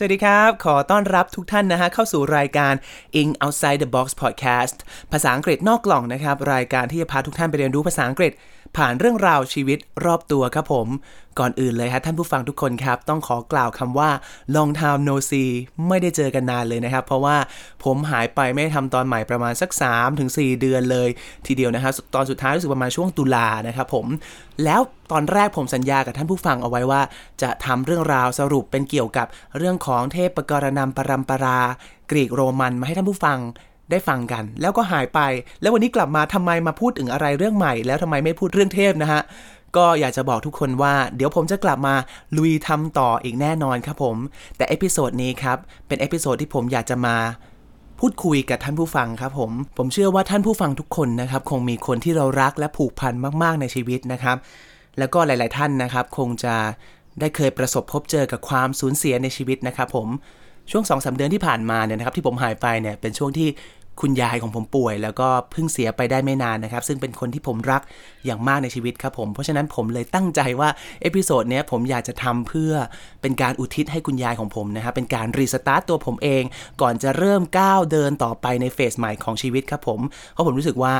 สวัสดีครับ ขอต้อนรับทุกท่านนะฮะเข้าสู่รายการ In Outside the Box Podcast ภาษาอังกฤษนอกกล่องนะครับ รายการที่จะพาทุกท่านไปเรียนรู้ภาษาอังกฤษ ผ่านเรื่องราวชีวิตรอบตัวครับผมก่อนอื่นเลยฮะท่านผู้ฟังทุกคนครับ ต้องขอกล่าวคำว่า long time no see ไม่ได้เจอกันนานเลยนะครับ เพราะว่าผมหายไปไม่ได้ทำตอนใหม่ประมาณสัก 3-4 เดือนเลย ทีเดียวนะครับตอนสุดท้ายรู้สึกประมาณช่วงตุลานะครับผมแล้วตอนแรกผมสัญญากับท่านผู้ฟังเอาไว้ว่า จะทำเรื่องราวสรุปเป็นเกี่ยวกับเรื่องของเทพกรณำปรัมปรา กรีกโรมันมาให้ท่านผู้ฟังได้ฟังกัน แล้วก็หายไป แล้ววันนี้กลับมาทำไมมาพูดถึงอะไรเรื่องใหม่ แล้วทำไมไม่พูดเรื่องเทพนะฮะ ก็อยากจะบอกทุกคนว่า เดี๋ยวผมจะกลับมาลุยทำต่ออีกแน่นอนครับผม แต่ episode นี้ครับ เป็น episode ที่ผมอยากจะมาพูดคุยกับท่านผู้ฟังครับผม ผมเชื่อว่าท่านผู้ฟังทุกคนนะครับ คงมีคนที่เรารักและผูกพันมาก ๆ ในชีวิตนะครับ แล้วก็หลาย ๆ ท่านนะครับ คงจะได้เคยประสบพบเจอกับความสูญเสียในชีวิตนะครับ ผมช่วง2-3เดือนที่ผ่านมาเนี่ยนะครับที่ผมหายไปเนี่ยเป็นช่วงที่ คุณยายของผมป่วย แล้วก็เพิ่งเสียไปได้ไม่นานนะครับ ซึ่งเป็นคนที่ผมรักอย่างมากในชีวิตครับผมเพราะฉะนั้นผมเลยตั้งใจว่า episode เนี้ยผมอยากจะทำเพื่อเป็นการอุทิศให้คุณยายของผมนะครับเป็นการ restart ตัวผมเอง ก่อนจะเริ่มก้าวเดินต่อไปใน phase ใหม่ของชีวิตครับผมเพราะผมรู้สึกว่า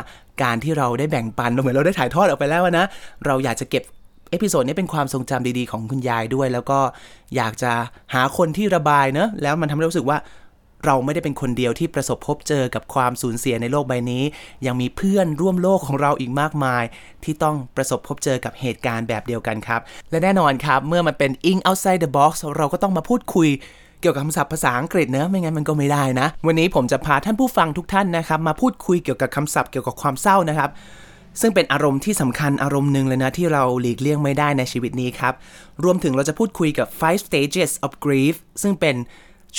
การที่เราได้แบ่งปันเหมือนเราได้ถ่ายทอดออกไปแล้วนะเราอยากจะเก็บ episode นี้เป็นความทรงจำดีๆของคุณยายด้วย แล้วก็อยากจะหาคนที่ระบายเนอะแล้วมันทำให้รู้สึกว่า เราไม่ได้เป็นคนเดียวที่ประสบพบเจอกับความสูญเสียในโลกใบนี้ ยังมีเพื่อนร่วมโลกของเราอีกมากมาย ที่ต้องประสบพบเจอกับเหตุการณ์แบบเดียวกันครับ และแน่นอนครับ เมื่อมันเป็น English outside the box เราก็ต้องมาพูดคุยเกี่ยวกับคำศัพท์ภาษาอังกฤษเนอะไม่งั้นมันก็ไม่ได้นะ วันนี้ผมจะพาท่านผู้ฟังทุกท่านนะครับ มาพูดคุยเกี่ยวกับคำศัพท์เกี่ยวกับความเศร้านะครับซึ่งเป็นอารมณ์ที่สำคัญอารมณ์หนึ่งเลยนะ ที่เราหลีกเลี่ยงไม่ได้ในชีวิตนี้ครับ รวมถึงเราจะพูดคุยกับ five stages of grief ซึ่งเป็น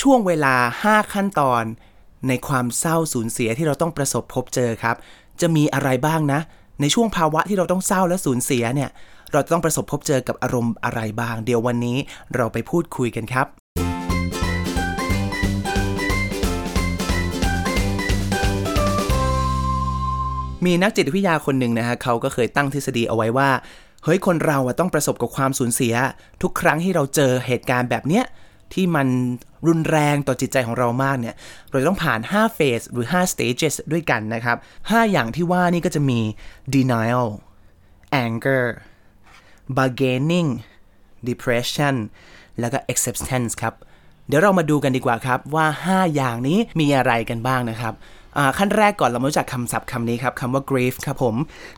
ช่วงเวลา 5 ขั้นตอน ในความเศร้าสูญเสียที่เราต้องประสบพบเจอครับ จะมีอะไรบ้างนะ ในช่วงภาวะที่เราต้องเศร้าและสูญเสียเนี่ย เราต้องประสบพบเจอกับอารมณ์อะไรบ้าง เดี๋ยววันนี้เราไปพูดคุยกันครับมีนักจิตวิทยาคนหนึ่งนะฮะเขาก็เคยตั้งทฤษฎีเอาไว้ว่า เฮ้ยคนเราต้องประสบกับความสูญเสีย ทุกครั้งที่เราเจอเหตุการณ์แบบเนี้ยที่มัน รุนแรงต่อจิตใจของเรามากเนี่ย เราจะต้องผ่าน5 phase หรือ 5 stages ด้วยกันนะครับ 5 อย่างที่ว่านี่ก็จะมี denial anger bargaining depression แล้วก็ acceptance ครับ เดี๋ยวเรามาดูกันดีกว่าครับว่า 5 อย่างนี้มีอะไรกันบ้างนะครับขั้นแรกก่อนเรามารู้จักคำศัพท์คำนี้ครับคำว่า grief ครับผม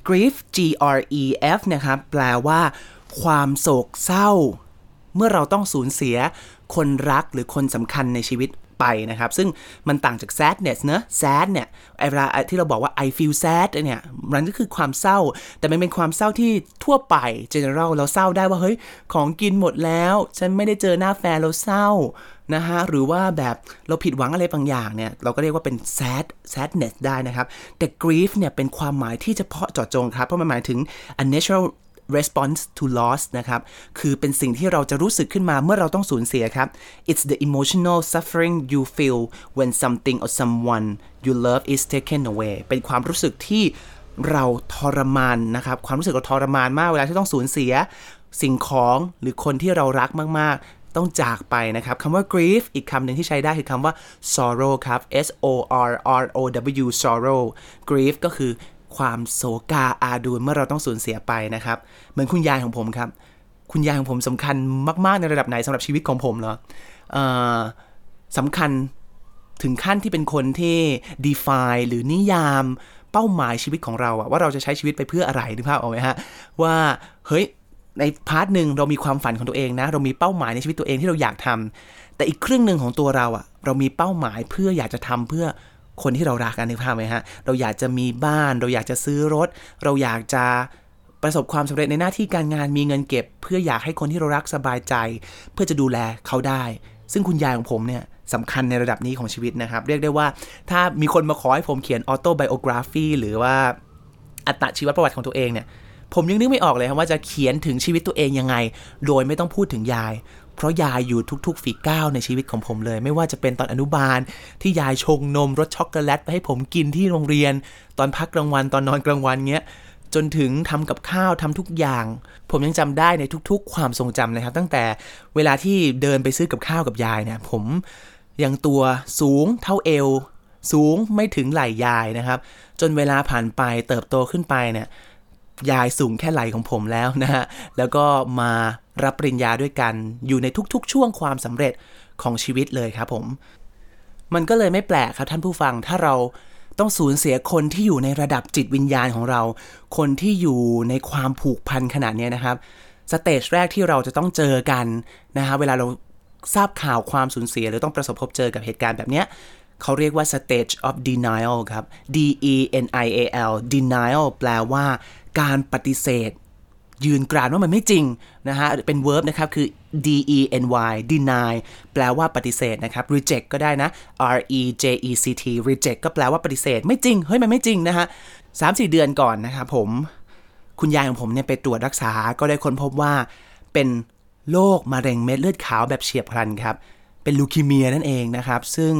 grief G R E F นะครับ แปลว่า ความโศกเศร้า เมื่อเราต้องสูญเสีย คนรักหรือคนสำคัญในชีวิตไปนะครับ ซึ่งมันต่างจาก sadness เนอะ sad เนี่ยไอเวลาที่เราบอกว่า I feel sad เนี่ยมันก็คือความเศร้า แต่มันเป็นความเศร้าที่ทั่วไป general เราเศร้าได้ว่าเฮ้ยของกินหมดแล้ว ฉันไม่ได้เจอหน้าแฟนเราเศร้านะฮะหรือว่าแบบเราผิดหวังอะไรบางอย่างเนี่ยเราก็เรียกว่าเป็น sad sadness ได้นะครับ แต่ grief เนี่ยเป็นความหมายที่เฉพาะเจาะจงครับ เพราะมันหมายถึง a natural response to loss นะครับ คือเป็นสิ่งที่เราจะรู้สึกขึ้นมาเมื่อเราต้องสูญเสียครับ it's the emotional suffering you feel when something or someone you love is taken away เป็นความรู้สึกที่เราทรมานนะครับ ความรู้สึกเราทรมานมากเวลาที่ต้องสูญเสีย สิ่งของหรือคนที่เรารักมาก ๆ ต้องจากไปนะครับคำว่า grief อีกคำหนึ่งที่ใช้ได้คือคำว่า sorrow ครับ S O R R O W sorrow grief ก็คือ ความโศกาอาดูลเมื่อเราต้องสูญเสียไปนะครับ เหมือนคุณยายของผมครับ คุณยายของผมสำคัญมาก ๆ ในระดับไหนสำหรับชีวิตของผมเหรออสำคัญถึงขั้นที่เป็นคนที่ define หรือนิยามเป้าหมายชีวิตของเราอะว่าเราจะใช้ชีวิตไปเพื่ออะไรนึกภาพออกไหมฮะว่าเฮ้ยใน part หนึ่งเรามีความฝันของตัวเองนะ เรามีเป้าหมายในชีวิตตัวเองที่เราอยากทำแต่อีกครึ่งหนึ่งของตัวเราอะเรามีเป้าหมายเพื่ออยากจะทำเพื่อ คนที่เรารักกันนึกภาพไหมฮะ เราอยากจะมีบ้าน เราอยากจะซื้อรถ เราอยากจะประสบความสำเร็จในหน้าที่การงานมีเงินเก็บ เพื่ออยากให้คนที่เรารักสบายใจ เพื่อจะดูแลเขาได้ ซึ่งคุณยายของผมเนี่ยสำคัญในระดับนี้ของชีวิตนะครับ เรียกได้ว่าถ้ามีคนมาขอให้ผมเขียน autobiography หรือว่าอัตชีวประวัติของตัวเองเนี่ยผมยังนึกไม่ออกเลยครับว่าจะเขียนถึงชีวิตตัวเองยังไง โดยไม่ต้องพูดถึงยาย เพราะยายอยู่ทุกๆ ฝีก้าวในชีวิตของผมเลย ไม่ว่าจะเป็นตอนอนุบาลที่ยายชงนมรสช็อกโกแลตไปให้ผมกินที่โรงเรียน ตอนพักกลางวันตอนนอนกลางวันเงี้ยจนถึงทำกับข้าวทำทุกอย่าง ผมยังจำได้ในทุกๆ ความทรงจำเลยครับ ตั้งแต่เวลาที่เดินไปซื้อกับข้าวกับยายเนี่ยผมยังตัวสูงเท่าเอว สูงไม่ถึงไหล่ยายนะครับ จนเวลาผ่านไปเติบโตขึ้นไปเนี่ยยายสูงแค่ไหล่ของผมแล้วนะฮะแล้วก็มา รับปริญญาด้วยกัน อยู่ในทุกๆ ช่วงความสำเร็จของชีวิตเลยครับผม มันก็เลยไม่แปลกครับท่านผู้ฟังถ้าเราต้องสูญเสียคนที่อยู่ในระดับจิตวิญญาณของเรา คนที่อยู่ในความผูกพันขนาดนี้นะครับสเตจแรกที่เราจะต้องเจอกันนะฮะเวลาเราทราบข่าวความสูญเสีย หรือต้องประสบพบเจอกับเหตุการณ์แบบเนี้ยเขาเรียกว่า stage of denial ครับ D E N I A L denial แปลว่า การปฏิเสธ ยืนกรานว่ามันไม่จริงนะฮะเป็น verb นะครับ คือ d e n y deny แปลว่าปฏิเสธนะครับ reject ก็ได้นะ r e j e c t reject ก็แปลว่าปฏิเสธ ไม่จริง เฮ้ย มันไม่จริงนะฮะสามสี่เดือนก่อนนะครับผม คุณยายของผมเนี่ยไปตรวจรักษา ก็ได้ค้นพบว่าเป็นโรคมะเร็งเม็ดเลือดขาวแบบเฉียบพลันครับ เป็นลูคีเมียนั่นเองนะครับ ซึ่ง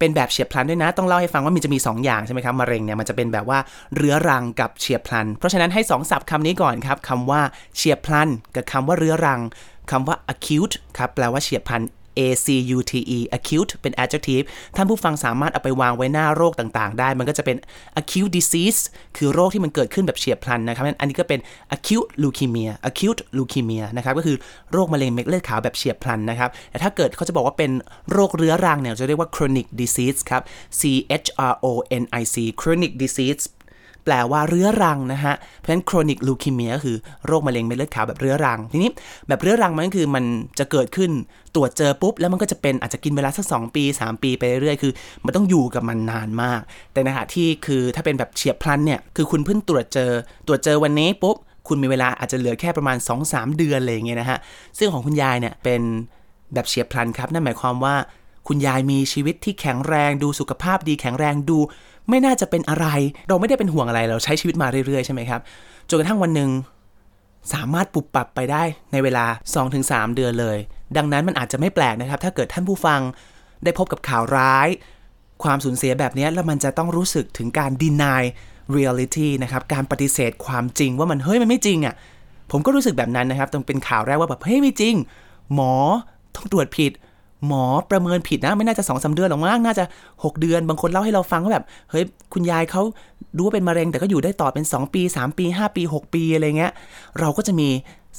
เป็นแบบเฉียบพลันด้วยนะ ต้องเล่าให้ฟังว่ามันจะมี 2 อย่างใช่ไหมครับมะเร็งเนี่ยมันจะเป็นแบบว่าเรื้อรังกับเฉียบพลัน เพราะฉะนั้นให้2ศัพท์คำนี้ก่อนครับคำว่าเฉียบพลันกับคำว่าเรื้อรังคำว่า acute ครับแปลว่าเฉียบพลัน A C U T E acute เป็น adjective ท่านผู้ฟังสามารถเอาไปวางไว้หน้าโรคต่างๆ ได้ มันก็จะเป็น acute disease คือโรคที่มันเกิดขึ้นแบบเฉียบพลันนะครับ อันนี้ก็เป็น acute leukemia acute leukemia นะครับ ก็คือโรคมะเร็งเม็ดเลือดขาวแบบเฉียบพลันนะครับ แต่ถ้าเกิดเขาจะบอกว่าเป็นโรคเรื้อรังเนี่ย จะเรียกว่า chronic disease ครับ C H R O N I C chronic disease แปลว่าเรื้อรังนะฮะ เพราะฉะนั้น chronic leukemia ก็คือโรคมะเร็งเม็ดเลือดขาวแบบเรื้อรัง ทีนี้แบบเรื้อรังมันก็คือมันจะเกิดขึ้นตรวจเจอปุ๊บ แล้วมันก็จะเป็นอาจจะกินเวลาสักสปี 3 ปีไปเรื่อยๆ คือ มันต้องอยู่กับมันนานมาก แต่นขณะที่คือถ้าเป็นแบบเฉียบพลันเนี่ย คือคุณเพิ่งตรวจเจอ ตรวจเจอวันนี้ปุ๊บ คุณมีเวลาอาจจะเหลือแค่ประมาณ 2-3 เดือนอะไรอย่างเงี้ยนะฮะ ซึ่งของคุณยายเนี่ยเป็นแบบเฉียบพลันครับ นั่นหมายความว่าคุณยายมีชีวิตที่แข็งแรงดูสุขภาพดีแข็งแรงดู ไม่น่าจะเป็นอะไร เราไม่ได้เป็นห่วงอะไรเราใช้ชีวิตมาเรื่อยๆใช่ไหมครับจนกระทั่งวันหนึ่งสามารถปรับปรับไปได้ในเวลา 2-3 เดือนเลย ดังนั้นมันอาจจะไม่แปลกนะครับ ถ้าเกิดท่านผู้ฟังได้พบกับข่าวร้าย ความสูญเสียแบบนี้แล้วมันจะต้องรู้สึกถึงการ deny reality นะครับการปฏิเสธความจริงว่ามันเฮ้ยมันไม่จริงอะ่ะผมก็รู้สึกแบบนั้นนะครับต้องเป็นข่าวแรกว่าแบบเฮ้ยไม่จริง หมอต้องตรวจผิด หมอประเมินผิดนะ ไม่น่าจะสองสาเดือนหรอกมั้งน่าจะ 6 เดือน บางคนเล่าให้เราฟังว่าแบบ เฮ้ย คุณยายเขารู้ว่าเป็นมะเร็ง แต่ก็อยู่ได้ต่อเป็น 2 ปี 3 ปี 5 ปี 6 ปีอะไรเงี้ย เราก็จะมี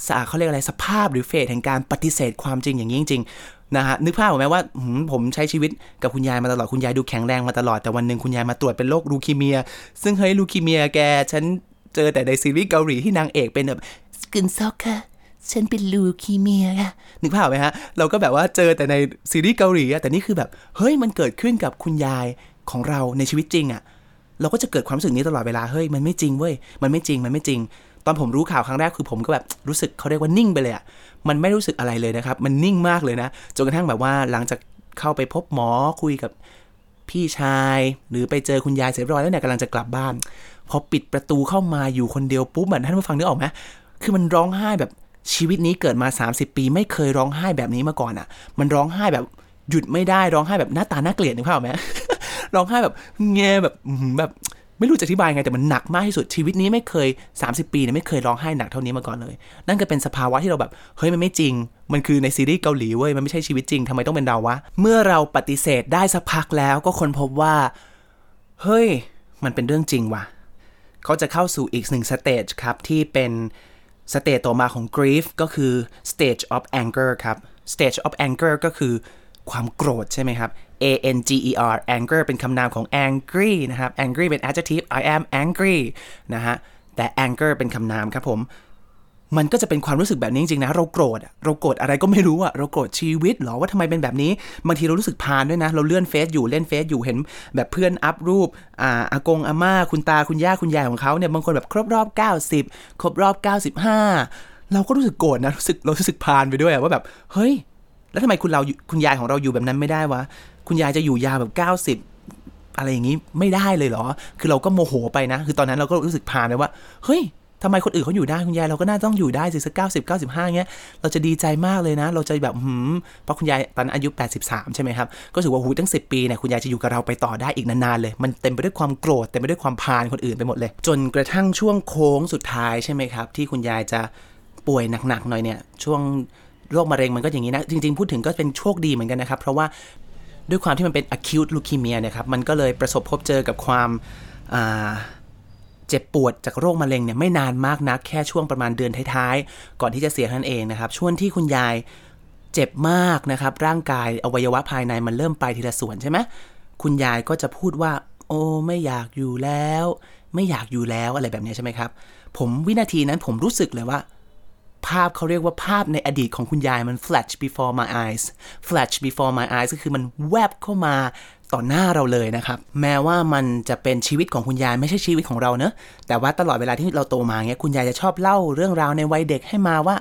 สาเขาเรียกอะไรสภาพหรือ phase แห่งการปฏิเสธความจริงอย่างนี้จริงๆนะฮะนึกภาพออกไหมว่าผมใช้ชีวิตกับคุณยายมาตลอดคุณยายดูแข็งแรงมาตลอดแต่วันหนึ่งคุณยายมาตรวจเป็นโรคลูคีเมีย ซึ่งเฮ้ยลูคีเมียแกฉันเจอแต่ในซีรีส์เกาหลีที่นางเอกเป็นแบบสกินซอกค่ะ ฉันเป็นลูคีเมียค่ะนึกภาพไหมฮะ เราก็แบบว่าเจอแต่ในซีรีส์เกาหลีอะแต่นี่คือแบบ เฮ้ยมันเกิดขึ้นกับคุณยายของเราในชีวิตจริงอะเราก็จะเกิดความรู้สึกนี้ตลอดเวลา เฮ้ยมันไม่จริงเว้ย มันไม่จริง มันไม่จริง ตอนผมรู้ข่าวครั้งแรกคือผมก็แบบรู้สึกเขาเรียกว่านิ่งไปเลยอะมันไม่รู้สึกอะไรเลยนะครับ มันนิ่งมากเลยนะ จนกระทั่งแบบว่าหลังจากเข้าไปพบหมอคุยกับพี่ชาย หรือไปเจอคุณยายเสร็จเรียบร้อยแล้วเนี่ยกำลังจะกลับบ้าน พอปิดประตูเข้ามาอยู่คนเดียวปุ๊บเหมือนท่านผู้ฟังนึกออกไหมคือมันร้องไห้แบบ ชีวิตนี้เกิดมา 30 ปี ไม่เคยร้องไห้แบบนี้มาก่อนอะ่ะ มันร้องไห้แบบหยุดไม่ได้ร้องไห้แบบหน้าตาน่าเกลียดนึกภาพไหมร้องไห้แบบเงแบบแบบไม่รู้จะอธิบายไงแต่มันหนักมากที่สุดชีวิตนี้ไม่เคย 30 ปีเนี่ยไม่เคยร้องไห้หนักเท่านี้มาก่อนเลย นั่นก็เป็นสภาวะที่เราแบบเฮ้ยมันไม่จริง มันคือในซีรีส์เกาหลีเว้ยมันไม่ใช่ชีวิตจริงทำไมต้องเป็นเราวะเมื่อเราปฏิเสธได้สักพักแล้วก็ค้นพบว่า เฮ้ย มันเป็นเรื่องจริงว่ะเขาจะเข้าสู่อีกหนึ่ง stage ครับที่เป็น stage ต่อมาของ grief ก็คือ stage of anger ครับ stage of anger ก็คือความโกรธใช่ไหมครับ A N G E R anger เป็นคำนามของ angry นะครับ angry เป็น adjective I am angry นะฮะ แต่ anger เป็นคำนามครับผม มันก็จะเป็นความรู้สึกแบบนี้จริงๆนะ เราโกรธเราโกรธอะไรก็ไม่รู้อะเราโกรธชีวิตหรอว่าทำไมเป็นแบบนี้บางทีเรารู้สึกพานด้วยนะ เราเลื่อนเฟซอยู่เล่นเฟซอยู่เห็นแบบเพื่อนอัพรูปอ่าอากงอาม่าคุณตาคุณย่าคุณยายของเขาเนี่ยบางคนแบบครบรอบ 90 ครบรอบ 95 เราก็รู้สึกโกรธนะรู้สึกเรารู้สึกพานไปด้วยว่าแบบเฮ้ย แล้วทำไมคุณเราคุณยายของเราอยู่แบบนั้นไม่ได้วะคุณยายจะอยู่ยาวแบบ 90อะไรอย่างนี้ไม่ได้เลยเหรอ คือเราก็โมโหไปนะ คือตอนนั้นเราก็รู้สึกพานเลยว่า เฮ้ย ทำไมคนอื่นเขาอยู่ได้คุณยายเราก็น่าต้องอยู่ได้สิสักเก้าสิบเก้าสิบห้าเงี้ยเราจะดีใจมากเลยนะ เราจะแบบหืมเพราะคุณยายตอนอายุ 83 ใช่ไหมครับ ก็ถือว่าหูตั้ง 10 ปีเนี่ยคุณยายจะอยู่กับเราไปต่อได้อีกนานๆเลย มันเต็มไปด้วยความโกรธเต็มไปด้วยความพานคนอื่นไปหมดเลย จนกระทั่งช่วงโค้งสุดท้ายใช่ไหมครับ ที่คุณยายจะป่วยหนักๆหน่อยเนี่ย ช่วงโรคมะเร็งมันก็อย่างนี้นะจริง ๆ พูดถึงก็เป็นโชคดีเหมือนกันนะครับ เพราะว่าด้วยความที่มันเป็น acute leukemia นี่ยครับมันก็เลยประสบพบเจอกับความ เจ็บปวดจากโรคมะเร็งเนี่ยไม่นานมากนักแค่ช่วงประมาณเดือนท้ายๆ ก่อนที่จะเสียนั่นเองนะครับ ช่วงที่คุณยายเจ็บมากนะครับ ร่างกายอวัยวะภายในมันเริ่มไปทีละส่วนใช่ไหมคุณยายก็จะพูดว่า โอ้ไม่อยากอยู่แล้ว ไม่อยากอยู่แล้วอะไรแบบนี้ใช่ไหมครับ ผมวินาทีนั้นผมรู้สึกเลยว่า ภาพเขาเรียกว่าภาพในอดีตของคุณยายมัน flash before my eyes flash before my eyes ก็คือมันแวบเข้ามา ต่อหน้าเราเลยนะครับ แม้ว่ามันจะเป็นชีวิตของคุณยายไม่ใช่ชีวิตของเราเนอะแต่ว่าตลอดเวลาที่เราโตมาเงี้ยคุณยายจะชอบเล่าเรื่องราวในวัยเด็กให้มาว่า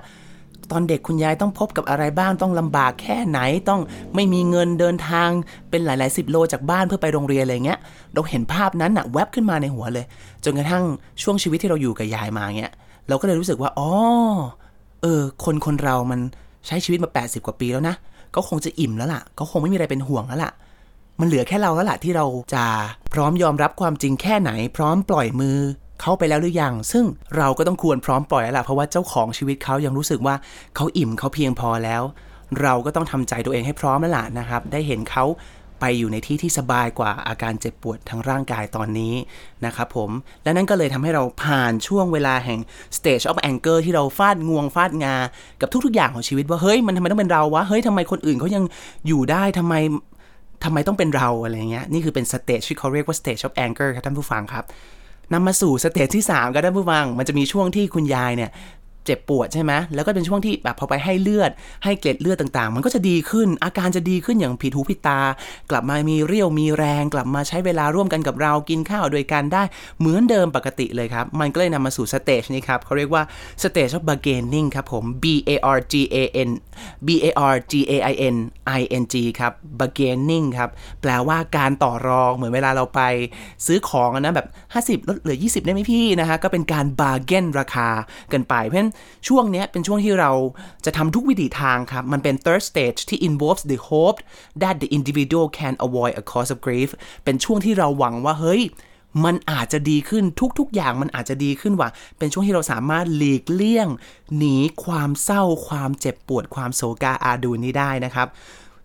ตอนเด็กคุณยายต้องพบกับอะไรบ้างต้องลำบากแค่ไหนต้องไม่มีเงินเดินทางเป็นหลายๆสิบโลจากบ้านเพื่อไปโรงเรียนอะไรเงี้ยเราเห็นภาพนั้นอะแวบขึ้นมาในหัวเลย จนกระทั่งช่วงชีวิตที่เราอยู่กับยายมาเงี้ยเราก็เลยรู้สึกว่าอ๋อเออ คนคนเรามันใช้ชีวิตมา 80 กว่าปีแล้วนะก็คงจะอิ่มแล้วล่ะ ก็คงไม่มีอะไรเป็นห่วงแล้วล่ะ มันเหลือแค่เราแล้วล่ะที่เราจะพร้อมยอมรับความจริงแค่ไหน พร้อมปล่อยมือเขาไปแล้วหรือยัง ซึ่งเราก็ต้องควรพร้อมปล่อยแล้วล่ะเพราะว่าเจ้าของชีวิตเขายังรู้สึกว่าเขาอิ่มเขาเพียงพอแล้ว เราก็ต้องทำใจตัวเองให้พร้อมแล้วล่ะนะครับ ได้เห็นเขาไปอยู่ในที่ที่สบายกว่าอาการเจ็บปวดทางร่างกายตอนนี้นะครับผม และนั่นก็เลยทำให้เราผ่านช่วงเวลาแห่ง stage of anger ที่เราฟาดงวงฟาดงา กับทุกๆอย่างของชีวิตว่า เฮ้ย มันทำไมต้องเป็นเราวะ เฮ้ยทำไมคนอื่นเขายังอยู่ได้ทำไม ทำไมต้องเป็นเราอะไรเงี้ยนี่คือเป็นสเตจที่เขาเรียกว่าสเตจ of anger ครับท่านผู้ฟังครับนำมาสู่ stage ที่3ครับท่านผู้ฟัง มันจะมีช่วงที่คุณยายเนี่ย เจ็บปวดใช่ไหมแล้วก็เป็นช่วงที่แบบพอไปให้เลือด ให้เกล็ดเลือดต่างๆ มันก็จะดีขึ้น อาการจะดีขึ้นอย่างผิดหูผิดตา กลับมามีเรี่ยวมีแรง กลับมาใช้เวลาร่วมกันกับเรากินข้าวด้วยกันได้เหมือนเดิมปกติเลยครับ มันก็เลยนำมาสู่ stage นี้ครับเขาเรียกว่า stage of bargaining ครับผม B A R G A N B A R G A I N I N G ครับ bargaining ครับแปลว่าการต่อรองเหมือนเวลาเราไปซื้อของนะแบบ 50 ลดเหลือ 20 ได้ไหมพี่นะฮะก็เป็นการ bargain ราคากันไปเพราะฉะนั้นช่วงนี้เป็นช่วงที่เราจะทำทุกวิถีทางครับ มันเป็น third stage ที่ involves the hope that the individual can avoid a cause of grief เป็นช่วงที่เราหวังว่าเฮ้ยมันอาจจะดีขึ้นทุกๆ อย่างมันอาจจะดีขึ้นว่ะ เป็นช่วงที่เราสามารถหลีกเลี่ยง หนีความเศร้าความเจ็บปวดความโศกาอาดูนี้ได้นะครับ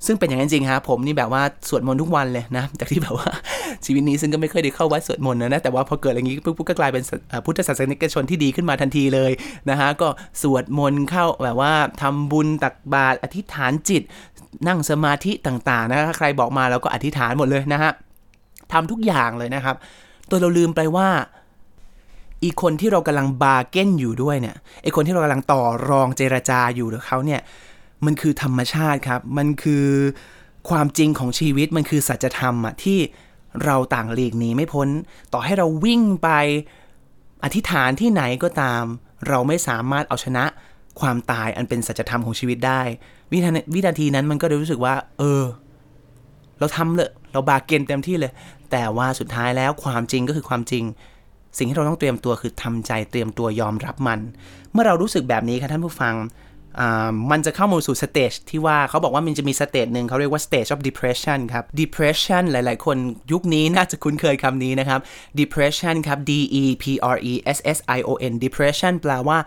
ซึ่งเป็นอย่างนั้นจริงครับผมนี่แบบว่าสวดมนต์ทุกวันเลยนะจากที่แบบว่าชีวิตนี้ซึ่งก็ไม่เคยได้เข้าวัดสวดมนต์นะแต่ว่าพอเกิดอะไรอย่างนี้ปุ๊บก็กลายเป็นพุทธศาสนิกชนที่ดีขึ้นมาทันทีเลยนะฮะก็สวดมนต์เข้าแบบว่าทำบุญตักบาตรอธิษฐานจิต นั่งสมาธิต่างๆนะใครบอกมาเราก็อธิษฐานหมดเลยนะฮะทำทุกอย่างเลยนะครับตัวเราลืมไปว่าอีคนที่เรากำลังบาร์เก้นอยู่ด้วยเนี่ยไอคนที่เรากำลังต่อรองเจรจาอยู่กับเขาเนี่ย มันคือธรรมชาติครับ มันคือความจริงของชีวิตมันคือสัจธรรมอะที่เราต่างหลีกหนีไม่พ้น ต่อให้เราวิ่งไปอธิษฐานที่ไหนก็ตาม เราไม่สามารถเอาชนะความตายอันเป็นสัจธรรมของชีวิตได้ วินาวินาทีนั้นมันก็เลยรู้สึกว่า เออ เราทำเลยเราบาเกนเต็มที่เลย แต่ว่าสุดท้ายแล้วความจริงก็คือความจริง สิ่งที่เราต้องเตรียมตัวคือทำใจเตรียมตัวยอมรับมัน เมื่อเรารู้สึกแบบนี้ครับท่านผู้ฟัง มันจะเข้ามาสู่ stage ที่ว่าเขาบอกว่ามันจะมี stage หนึ่งเขาเรียกว่า stage of depression ครับ depression หลาย ๆ คนยุคนี้น่าจะคุ้นเคยคำนี้นะครับ depression ครับ d e p r e s s i o n depression แปลว่า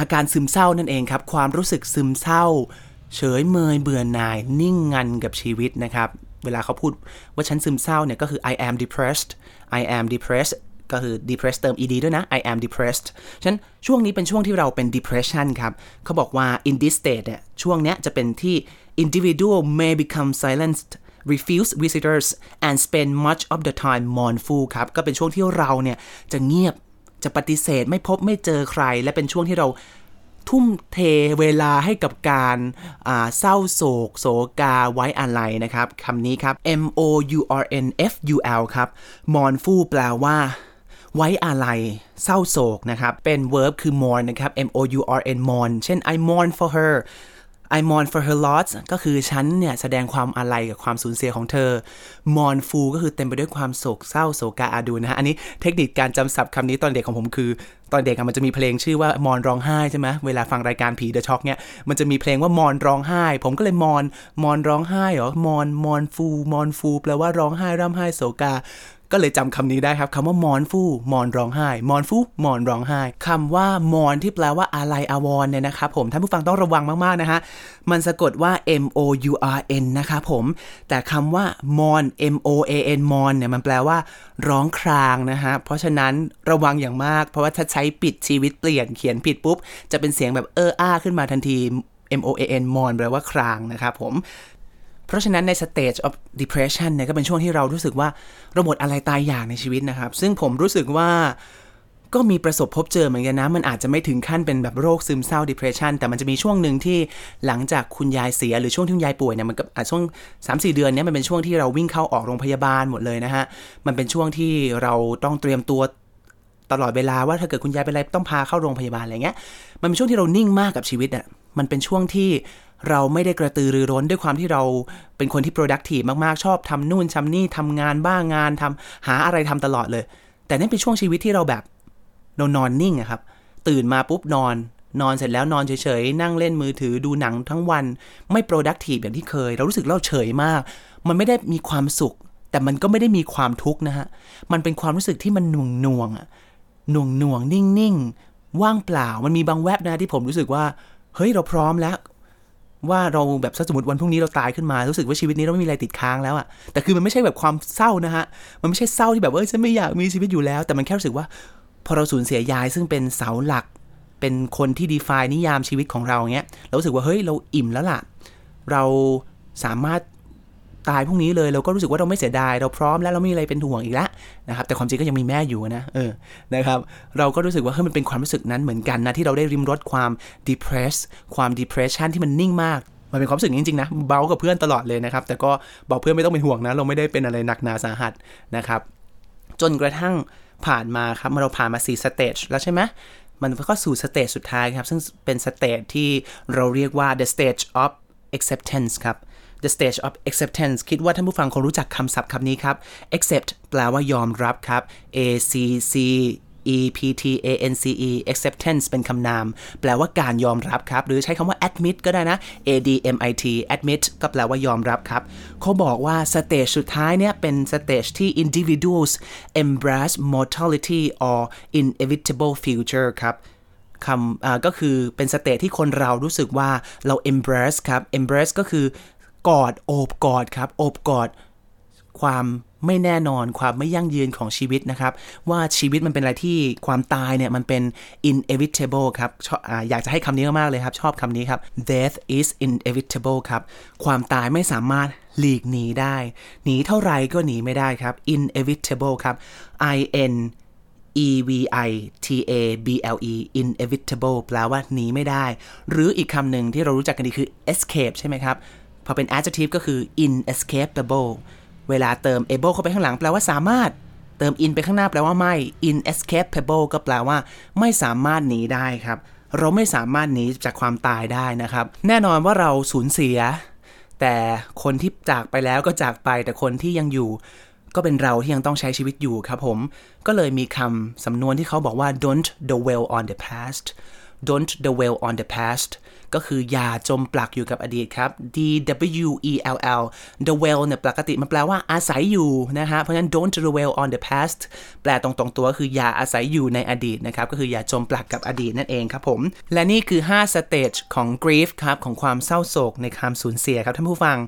อาการซึมเศร้านั่นเองครับ ความรู้สึกซึมเศร้า เฉยเมยเบื่อหน่าย นิ่งงันกับชีวิตนะครับ เวลาเขาพูดว่าฉันซึมเศร้าเนี่ยก็คือ I am depressed I am depressed ก็คือ depressed เติม ed ด้วยนะ I am depressed ฉะนั้นช่วงนี้เป็นช่วงที่เราเป็น depression ครับเขาบอกว่า in this state เนี่ยช่วงเนี้ยจะเป็นที่ individual may become silenced refuse visitors and spend much of the time mournful ครับก็เป็นช่วงที่เราเนี่ยจะเงียบจะปฏิเสธไม่พบไม่เจอใคร และเป็นช่วงที่เราทุ่มเทเวลาให้กับการเศร้าโศก โศกาไว้อะไรนะครับคำนี้ครับ M O U R N F U L ครับ mournful แปลว่า ไว้อะไรเศร้าโศกนะครับ เป็น verb คือ mourn นะครับ M O U R N mourn เช่น I mourn for her I mourn for her loss ก็คือฉันเนี่ยแสดงความอาลัยกับความสูญเสียของเธอ mournful ก็คือเต็มไปด้วยความโศกเศร้าโศกาอาดูนะฮะ อันนี้เทคนิคการจำศัพท์คำนี้ตอนเด็กของผมคือ ตอนเด็กมันจะมีเพลงชื่อว่ามอนร้องไห้ใช่ไหมเวลาฟังรายการผีเดอะช็อกเนี่ย มันจะมีเพลงว่ามอนร้องไห้ ผมก็เลยมอนมอนร้องไห้เหรอมอนมอนฟูมอนฟูแปลว่าร้องไห้ร่ำไห้โศกา ก็เลยจำคำนี้ได้ครับคำว่ามอนฟูมอนร้องไห้มอนฟูมอนร้องไห้คำว่ามอนที่แปลว่าอะไรอาวรเนี่ยนะครับผมท่านผู้ฟังต้องระวังมากๆนะฮะมันสะกดว่า M O U R N นะครับผม แต่คำว่ามอน M O A N มอนเนี่ยมันแปลว่า ร้องครางนะฮะเพราะฉะนั้นระวังอย่างมาก เพราะว่าถ้าใช้ปิดชีวิตเปลี่ยนเขียนผิดปุ๊บ จะเป็นเสียงแบบเอออ้าขึ้นมาทันที M O A N มอนแปลว่าครางนะครับผม เพราะฉะนั้นใน stage of depression เนี่ยก็เป็นช่วงที่เรารู้สึกว่าเราหมดอะไรตายอย่างในชีวิตนะครับ ซึ่งผมรู้สึกว่าก็มีประสบพบเจอเหมือนกันนะ มันอาจจะไม่ถึงขั้นเป็นแบบโรคซึมเศร้า depression แต่มันจะมีช่วงหนึ่งที่หลังจากคุณยายเสียหรือช่วงที่คุณยายป่วยเนี่ยมันก็ช่วง 3-4 เดือนนี้มันเป็นช่วงที่เราวิ่งเข้าออกโรงพยาบาลหมดเลยนะฮะ มันเป็นช่วงที่เราต้องเตรียมตัวตลอดเวลาว่าถ้าเกิดคุณยายเป็นอะไรต้องพาเข้าโรงพยาบาลอะไรเงี้ย มันเป็นช่วงที่เรานิ่งมากกับชีวิตอะ มันเป็นช่วงที่ เราไม่ได้กระตือรือร้นด้วยความที่เราเป็นคนที่ productive มากๆ ชอบทำนู่นทำนี่ทำงานบ้างงานทำหาอะไรทำตลอดเลย แต่นั่นเป็นช่วงชีวิตที่เราแบบเรานอนนิ่งอะครับ ตื่นมาปุ๊บนอน นอนเสร็จแล้วนอนเฉยๆ นั่งเล่นมือถือดูหนังทั้งวัน ไม่ productive อย่างที่เคย เรารู้สึกเราเฉยมาก มันไม่ได้มีความสุข แต่มันก็ไม่ได้มีความทุกข์นะฮะ มันเป็นความรู้สึกที่มันหน่วงหน่วงอะหน่วงหน่วงนิ่งนิ่งว่างเปล่า มันมีบางแวบนะที่ผมรู้สึกว่า เฮ้ยเราพร้อมแล้ว ว่าเราแบบสมมติวันพรุ่งนี้เราตายขึ้นมารู้สึกว่าชีวิตนี้เราไม่มีอะไรติดค้างแล้วอะแต่คือมันไม่ใช่แบบความเศร้านะฮะมันไม่ใช่เศร้าที่แบบเออฉันไม่อยากมีชีวิตอยู่แล้ว แต่มันแค่รู้สึกว่า พอเราสูญเสียยายซึ่งเป็นเสาหลัก เป็นคนที่ดีฟายนิยามชีวิตของเราเงี้ยเรารู้สึกว่าเฮ้ยเราอิ่มแล้วล่ะ เราสามารถ ตายพรุ่งนี้เลยเราก็รู้สึกว่าเราไม่เสียดาย เราพร้อมแล้วเราไม่มีอะไรเป็นห่วงอีกแล้วนะครับแต่ความจริงก็ยังมีแม่อยู่นะเออนะครับเราก็รู้สึกว่าเฮ้ยมันเป็นความรู้สึกนั้นเหมือนกันนะที่เราได้ลิ้มรสความ depress ความ depression ที่มันนิ่งมากมันเป็นความรู้สึกจริงๆนะเมาท์กับเพื่อนตลอดเลยนะครับ แต่ก็บอกเพื่อนไม่ต้องเป็นห่วงนะ เราไม่ได้เป็นอะไรหนักหนาสาหัสนะครับ จนกระทั่งผ่านมาครับเราผ่านมา4 stage แล้วใช่ไหมมันก็สู่ stage สุดท้ายครับ ซึ่งเป็น stage ที่เราเรียกว่า the stage of acceptance ครับ the stage of acceptance คิดว่าท่านผู้ฟังคงรู้จักคำศัพท์คำนี้ครับ accept แปลว่ายอมรับครับ a c c e p t a n c e acceptance เป็นคำนาม แปลว่าการยอมรับครับ หรือใช้คำว่า admit ก็ได้นะ a d m i t admit ก็แปลว่ายอมรับครับ เขาบอกว่า stage สุดท้ายเนี่ย เป็น stage ที่ individuals embrace mortality or inevitable future ครับคำก็คือเป็น stage ที่คนเรารู้สึกว่าเรา embrace ครับ embrace ก็คือ กอดโอบกอดครับโอบกอดความไม่แน่นอนความไม่ยั่งยืนของชีวิตนะครับ ว่าชีวิตมันเป็นอะไรที่ความตายเนี่ยมันเป็น inevitable ครับออยากจะให้คำนี้มากเลยครับ ชอบคำนี้ครับ death is inevitable ครับ ความตายไม่สามารถหลีกหนีได้ หนีเท่าไรก็หนีไม่ได้ครับ inevitable ครับ i n e v i t a b l e inevitable แปลว่าหนีไม่ได้ หรืออีกคำหนึ่งที่เรารู้จักกันดีคือ escape ใช่ไหมครับ อเป็น adjective ก็คือ inescapable เวลาเติม able เข้าไปข้างหลังแปลว่าสามารถ เติม in ไปข้างหน้าแปลว่าไม่ inescapable ก็แปลว่า ไม่สามารถหนีได้ครับ เราไม่สามารถหนีจากความตายได้นะครับ แน่นอนว่าเราสูญเสีย แต่คนที่จากไปแล้วก็จากไปแต่คนที่ยังอยู่ ก็เป็นเราที่ยังต้องใช้ชีวิตอยู่ครับผม ก็เลยมีคำสำนวนที่เขาบอกว่า don't dwell on the past don't dwell on the past ก็คืออย่าจมปลักอยู่กับอดีตครับ D W E L L dwell เนี่ยปกติมันแปลว่าอาศัยอยู่นะฮะ เพราะฉะนั้น don't dwell on the past แปลตรง ๆ ตัวคืออย่าอาศัยอยู่ในอดีตนะครับ ก็คืออย่าจมปลักกับอดีตนั่นเองครับผม และนี่คือ 5 stage ของ grief ครับ ของความเศร้าโศกในความสูญเสียครับท่านผู้ฟัง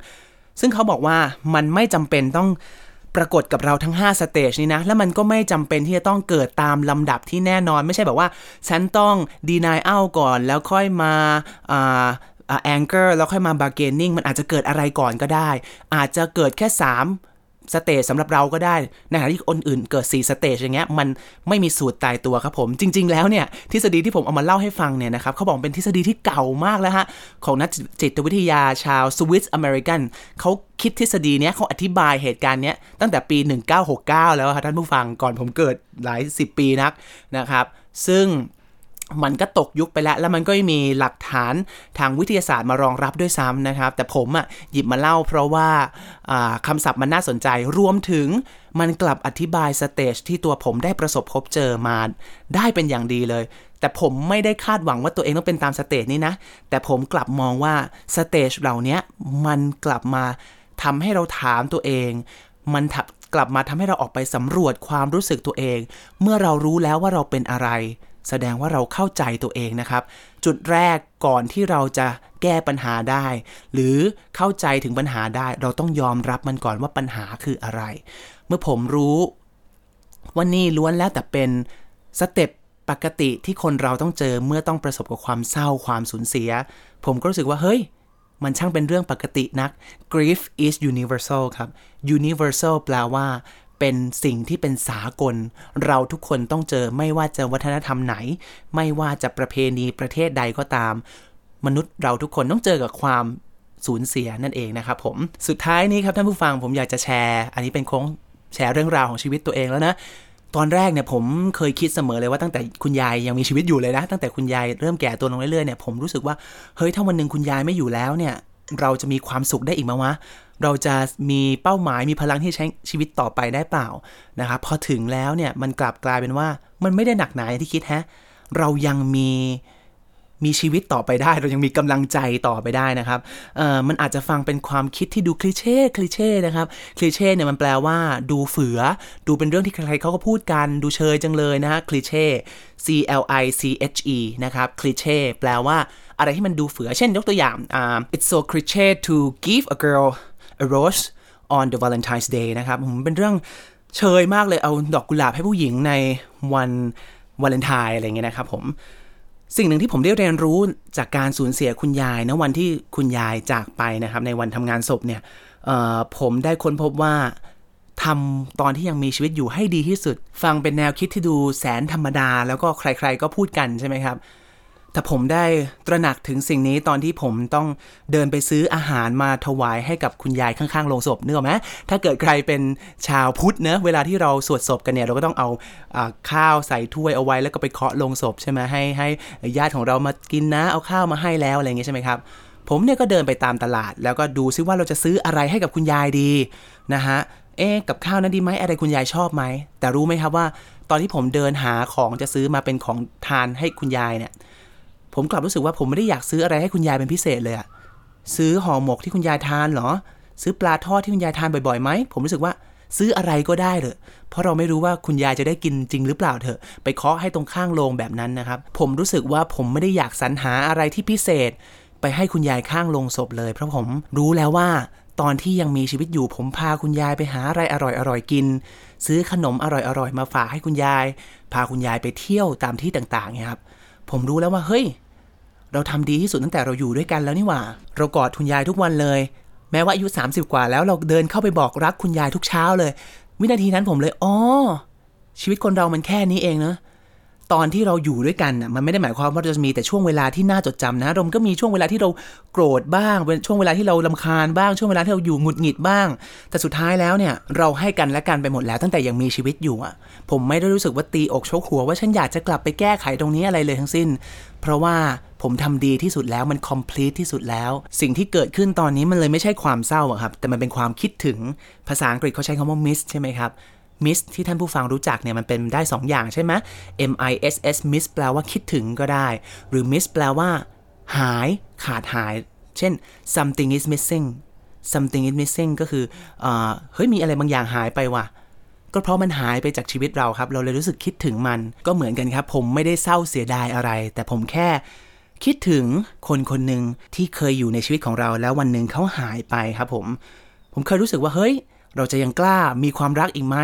ซึ่งเขาบอกว่ามันไม่จำเป็นต้อง ปรากฏกับเราทั้ง5 stage นี้นะ แล้วมันก็ไม่จำเป็นที่จะต้องเกิดตามลำดับที่แน่นอน ไม่ใช่แบบว่า ฉันต้อง deny เอาก่อนแล้วค่อยมาอ่า anger แล้วค่อยมา bargaining มันอาจจะเกิดอะไรก่อนก็ได้ อาจจะเกิดแค่ 3 stage สำหรับเราก็ได้ในขณะที่คนอื่นเกิด 4 stage อย่างเงี้ยมันไม่มีสูตรตายตัวครับผมจริง ๆ แล้วเนี่ยทฤษฎีที่ผมเอามาเล่าให้ฟังเนี่ยนะครับเขาบอกเป็นทฤษฎีที่เก่ามากแล้วฮะของนักจิตวิทยาชาวสวิสอเมริกันเขาคิดทฤษฎีเนี้ยเขาอธิบายเหตุการณ์เนี้ยตั้งแต่ปี 1969 แล้วครับท่านผู้ฟังก่อนผมเกิดหลาย 10 ปีนักนะครับซึ่ง มันก็ตกยุคไปแล้ว แล้วมันก็ไม่มีหลักฐานทางวิทยาศาสตร์มารองรับด้วยซ้ำนะครับ แต่ผมอะหยิบมาเล่าเพราะว่าคำศัพท์มันน่าสนใจ รวมถึงมันกลับอธิบาย stage ที่ตัวผมได้ประสบพบเจอมาได้เป็นอย่างดีเลย แต่ผมไม่ได้คาดหวังว่าตัวเองต้องเป็นตาม stage นี้นะ แต่ผมกลับมองว่า stage เหล่านี้มันกลับมาทำให้เราถามตัวเอง มันกลับมาทำให้เราออกไปสำรวจความรู้สึกตัวเอง เมื่อเรารู้แล้วว่าเราเป็นอะไร แสดงว่าเราเข้าใจตัวเองนะครับ จุดแรกก่อนที่เราจะแก้ปัญหาได้ หรือเข้าใจถึงปัญหาได้ เราต้องยอมรับมันก่อนว่าปัญหาคืออะไร เมื่อผมรู้ว่านี่ล้วนแล้วแต่เป็นสเต็ปปกติที่คนเราต้องเจอเมื่อต้องประสบกับความเศร้าความสูญเสีย ผมก็รู้สึกว่าเฮ้ย มันช่างเป็นเรื่องปกตินัก grief is universal ครับ universal แปลว่า เป็นสิ่งที่เป็นสากล เราทุกคนต้องเจอไม่ว่าจะวัฒนธรรมไหน ไม่ว่าจะประเพณีประเทศใดก็ตาม มนุษย์เราทุกคนต้องเจอกับความสูญเสียนั่นเองนะครับผมสุดท้ายนี้ครับท่านผู้ฟังผมอยากจะแชร์ อันนี้เป็นโค้งแชร์เรื่องราวของชีวิตตัวเองแล้วนะตอนแรกเนี่ยผมเคยคิดเสมอเลยว่าตั้งแต่คุณยายยังมีชีวิตอยู่เลยนะ ตั้งแต่คุณยายเริ่มแก่ตัวลงเรื่อยๆเนี่ยผมรู้สึกว่าเฮ้ยถ้าวันหนึ่งคุณยายไม่อยู่แล้วเนี่ย เราจะมีความสุขได้อีกไหมวะ เราจะมีเป้าหมายมีพลังที่ใช้ชีวิตต่อไปได้เปล่านะครับพอถึงแล้วเนี่ยมันกลับกลายเป็นว่ามันไม่ได้หนักหนาอย่างที่คิดฮะเรายังมีมีชีวิตต่อไปได้ เรายังมีกำลังใจต่อไปได้นะครับเอ่อมันอาจจะฟังเป็นความคิดที่ดูคลิเช่คลิเช่นะครับคลิเช่เนี่ยมันแปลว่าดูเฝือ ดูเป็นเรื่องที่ใครๆเขาก็พูดกันดูเชยจังเลยนะฮะคลิเช่ C L I C H E นะครับคลิเช่แปลว่า อะไรที่มันดูเฝือ เช่นยกตัวอย่าง it's so cliché to give a girl a rose on the Valentine's Day นะครับผมเป็นเรื่องเชยมากเลยเอาดอกกุหลาบให้ผู้หญิงในวันวาเลนไทน์อะไรเงี้ยนะครับผมสิ่งหนึ่งที่ผมได้เรียนรู้จากการสูญเสียคุณยายนะวันที่คุณยายจากไปนะครับในวันทำงานศพเนี่ยผมได้ค้นพบว่าทำตอนที่ยังมีชีวิตอยู่ให้ดีที่สุด ฟังเป็นแนวคิดที่ดูแสนธรรมดา แล้วก็ใครๆก็พูดกันใช่ไหมครับ แต่ผมได้ตระหนักถึงสิ่งนี้ตอนที่ผมต้องเดินไปซื้ออาหารมาถวายให้กับคุณยายข้างๆโรงศพเนื้อไหมถ้าเกิดใครเป็นชาวพุทธเนะเวลาที่เราสวดศพกันเนี่ยเราก็ต้องเอาข้าวใส่ถ้วยเอาไว้แล้วก็ไปเคาะลงศพใช่ไหมให้ให้ญาติของเรามากินนะเอาข้าวมาให้แล้วอะไรเงี้ยใช่ไหมครับผมเนี่ยก็เดินไปตามตลาด แล้วก็ดูซิว่าเราจะซื้ออะไรให้กับคุณยายดีนะฮะเอ๊กับข้าวนั้นดีไหมอะไรคุณยายชอบไหมแต่รู้ไหมครับว่า ตอนที่ผมเดินหาของจะซื้อมาเป็นของทานให้คุณยายเนี่ย ผมกลับรู้สึกว่าผมไม่ได้อยากซื้ออะไรให้คุณยายเป็นพิเศษเลยอะซื้อห่อหมกที่คุณยายทานเหรอ ซื้อปลาทอดที่คุณยายทานบ่อยๆไหม ผมรู้สึกว่าซื้ออะไรก็ได้เลยเพราะเราไม่รู้ว่าคุณยายจะได้กินจริงหรือเปล่าเถอะ ไปเคาะให้ตรงข้างโรงแบบนั้นนะครับ ผมรู้สึกว่าผมไม่ได้อยากสรรหาอะไรที่พิเศษ ไปให้คุณยายข้างโรงศพเลย เพราะผมรู้แล้วว่าตอนที่ยังมีชีวิตอยู่ผมพาคุณยายไปหาอะไรอร่อยๆกิน ซื้อขนมอร่อยๆมาฝากให้คุณยาย พาคุณยายไปเที่ยวตามที่ต่างๆเนี่ยครับ ผมรู้แล้วว่าเฮ้ย เราทำดีที่สุดตั้งแต่เราอยู่ด้วยกันแล้วนี่หว่า เรากอดคุณยายทุกวันเลย แม้ว่าอายุ 30 กว่าแล้วเราเดินเข้าไปบอกรักคุณยายทุกเช้าเลย วินาทีนั้นผมเลยอ๋อชีวิตคนเรามันแค่นี้เองเนะ ตอนที่เราอยู่ด้วยกันน่ะมันไม่ได้หมายความว่าจะมีแต่ช่วงเวลาที่น่าจดจำนะเราก็มีช่วงเวลาที่เราโกรธบ้างเป็นช่วงเวลาที่เราลาคาญบ้างช่วงเวลาที่เราอยู่หงุดหงิดบ้าง แต่สุดท้ายแล้วเนี่ยเราให้กันและกันไปหมดแล้วตั้งแต่ยังมีชีวิตอยู่อะ ผมไม่ได้รู้สึกว่าตีอกชกหัวว่าฉันอยากจะกลับไปแก้ไขตรงนี้อะไรเลยทั้งสิ้น เพราะว่าผมทำดีที่สุดแล้วมัน complete ที่สุดแล้ว สิ่งที่เกิดขึ้นตอนนี้มันเลยไม่ใช่ความเศร้าครับแต่มันเป็นความคิดถึงภาษาอังกฤษเขาใช้คำว่า miss ใช่ไหมครับ miss ที่ท่านผู้ฟังรู้จักเนี่ยมันเป็นได้2อย่างใช่ไหม m i s s miss แปลว่าคิดถึงก็ได้ หรือ miss แปลว่า หายขาดหาย เช่น something is missing something is missing ก็คือเอเฮ้ยมีอะไรบางอย่างหายไปว่ะก็เพราะมันหายไปจากชีวิตเราครับ เราเลยรู้สึกคิดถึงมันก็เหมือนกันครับ ผมไม่ได้เศร้าเสียดายอะไร แต่ผมแค่คิดถึงคนคนหนึ่งที่เคยอยู่ในชีวิตของเราแล้ววันหนึ่งเขาหายไปครับผม ผมเคยรู้สึกว่าเฮ้ย เราจะยังกล้ามีความรักอีกไหม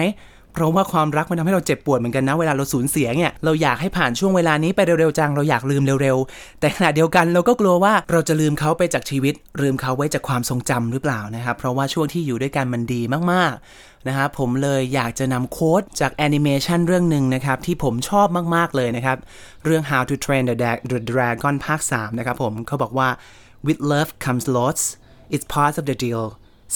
เพราะว่าความรักมันทำให้เราเจ็บปวดเหมือนกันนะเวลาเราสูญเสียเนี่ยเราอยากให้ผ่านช่วงเวลานี้ไปเร็วๆจังเราอยากลืมเร็วๆ แต่ขณะเดียวกันเราก็กลัวว่าเราจะลืมเขาไปจากชีวิต ลืมเขาไว้จากความทรงจำหรือเปล่านะครับเพราะว่าช่วงที่อยู่ด้วยกันมันดีมากๆนะครับผมเลยอยากจะนำโค้ดจากแอนิเมชันเรื่องหนึ่งนะครับที่ผมชอบมากๆเลยนะครับเรื่อง How to Train the, Dragon ภาค3นะครับผมเขาบอกว่า with love comes loss it's part of the deal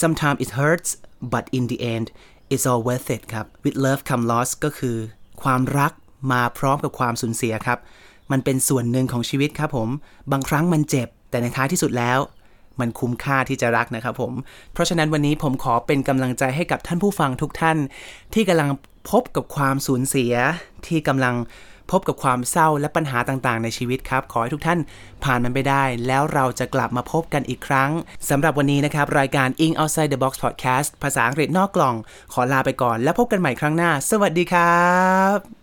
sometimes it hurts but in the end it's all worth it ครับ with love come loss ก็คือ ความรักมาพร้อมกับความสูญเสียครับ มันเป็นส่วนหนึ่งของชีวิตครับผม บางครั้งมันเจ็บ แต่ในท้ายที่สุดแล้ว มันคุ้มค่าที่จะรักนะครับผม เพราะฉะนั้นวันนี้ผมขอเป็นกำลังใจให้กับท่านผู้ฟังทุกท่าน ที่กำลังพบกับความสูญเสียที่กำลัง พบกับความเศร้าและปัญหาต่างๆ ในชีวิตครับ ขอให้ทุกท่านผ่านมันไปได้ แล้วเราจะกลับมาพบกันอีกครั้งสำหรับวันนี้นะครับ รายการ Ing Outside the Box Podcast ภาษาอังกฤษนอกกล่อง ขอลาไปก่อน แล้วพบกันใหม่ครั้งหน้า สวัสดีครับ